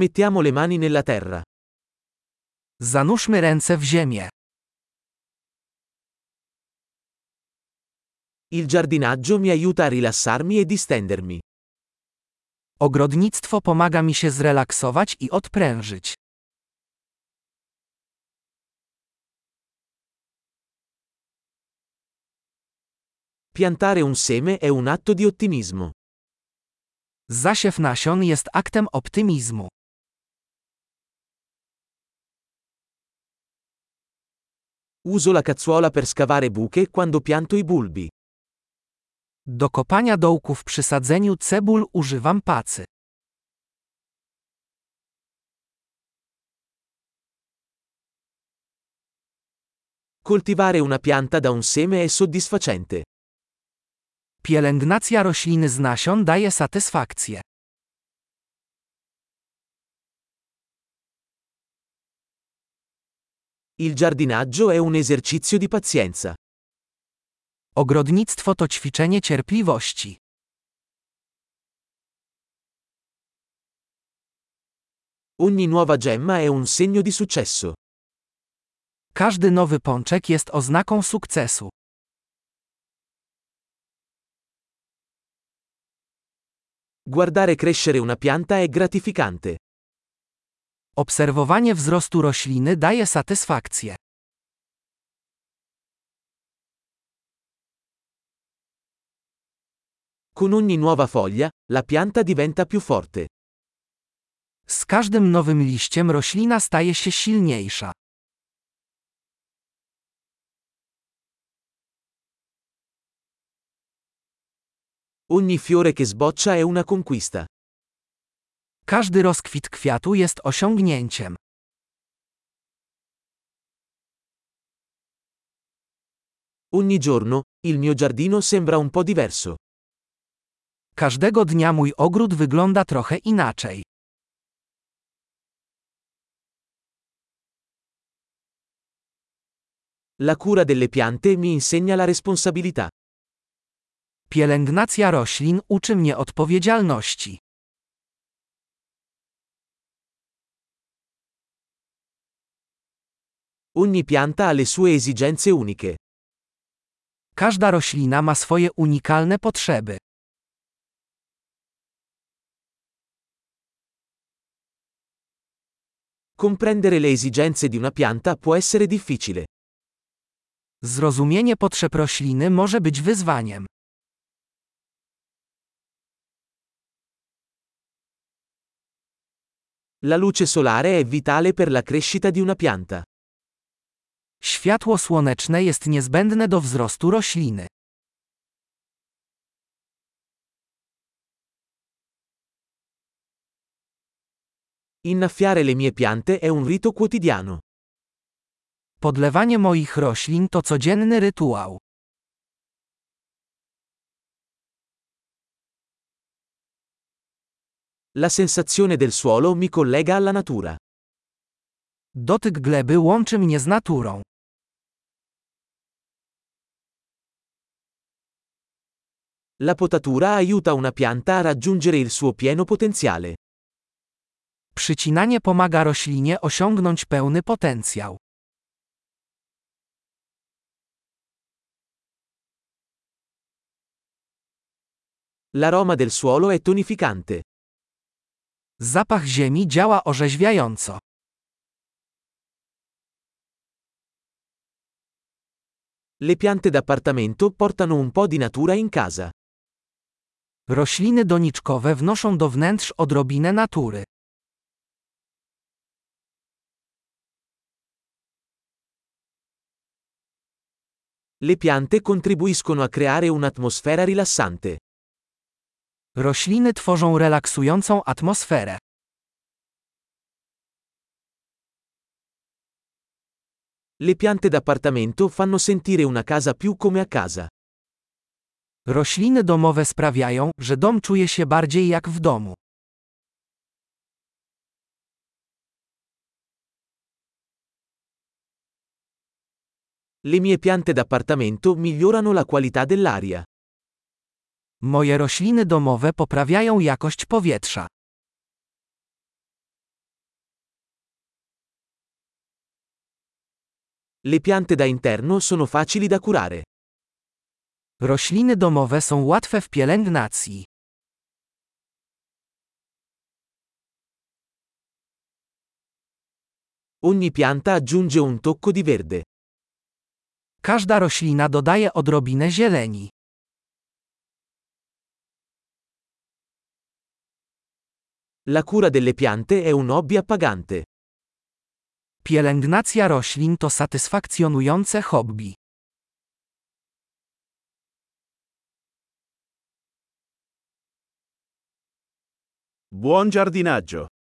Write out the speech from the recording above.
Mettiamo le mani nella terra. Zanurzmy ręce w ziemię. Il giardinaggio mi aiuta a rilassarmi e distendermi. Ogrodnictwo pomaga mi się zrelaksować i odprężyć. Piantare un seme è un atto di ottimismo. Zasiew nasion jest aktem optymizmu. Uso la cazzuola per scavare buche quando pianto i bulbi. Do kopania dołków przy sadzeniu cebul używam pacy. Coltivare una pianta da un seme è soddisfacente. Pielęgnacja rośliny z nasion daje satysfakcję. Il giardinaggio è un esercizio di pazienza. Ogrodnictwo to ćwiczenie cierpliwości. Ogni nuova gemma è un segno di successo. Każdy nowy pączek jest oznaką sukcesu. Guardare crescere una pianta è gratificante. Obserwowanie wzrostu rośliny daje satysfakcję. Con ogni nuova foglia, la pianta diventa più forte. Z każdym nowym liściem roślina staje się silniejsza. Ogni fiore che sboccia è una conquista. Każdy rozkwit kwiatu jest osiągnięciem. Ogni giorno, il mio giardino sembra un po' diverso. Każdego dnia mój ogród wygląda trochę inaczej. La cura delle piante mi insegna la responsabilità. Pielęgnacja roślin uczy mnie odpowiedzialności. Ogni pianta ha le sue esigenze uniche. Każda roślina ma swoje unikalne potrzeby. Comprendere le esigenze di una pianta può essere difficile. Zrozumienie potrzeb rośliny może być wyzwaniem. La luce solare è vitale per la crescita di una pianta. Światło słoneczne jest niezbędne do wzrostu rośliny. Innaffiare le mie piante è un rito quotidiano. Podlewanie moich roślin to codzienny rytuał. La sensazione del suolo mi collega alla natura. Dotyk gleby łączy mnie z naturą. La potatura aiuta una pianta a raggiungere il suo pieno potenziale. Przycinanie pomaga roślinie osiągnąć pełny potencjał. L'aroma del suolo è tonificante. Zapach ziemi działa orzeźwiająco. Le piante d'appartamento portano un po' di natura in casa. Rośliny doniczkowe wnoszą do wnętrz odrobinę natury. Le piante contribuiscono a creare un'atmosfera rilassante. Rośliny tworzą relaksującą atmosferę. Le piante d'appartamento fanno sentire una casa più come a casa. Rośliny domowe sprawiają, że dom czuje się bardziej jak w domu. Le mie piante d'appartamento migliorano la qualità dell'aria. Moje rośliny domowe poprawiają jakość powietrza. Le piante da interno sono facili da curare. Rośliny domowe są łatwe w pielęgnacji. Ogni pianta aggiunge un tocco di verde. Każda roślina dodaje odrobinę zieleni. La cura delle piante è un hobby appagante. Pielęgnacja roślin to satysfakcjonujące hobby. Buon giardinaggio!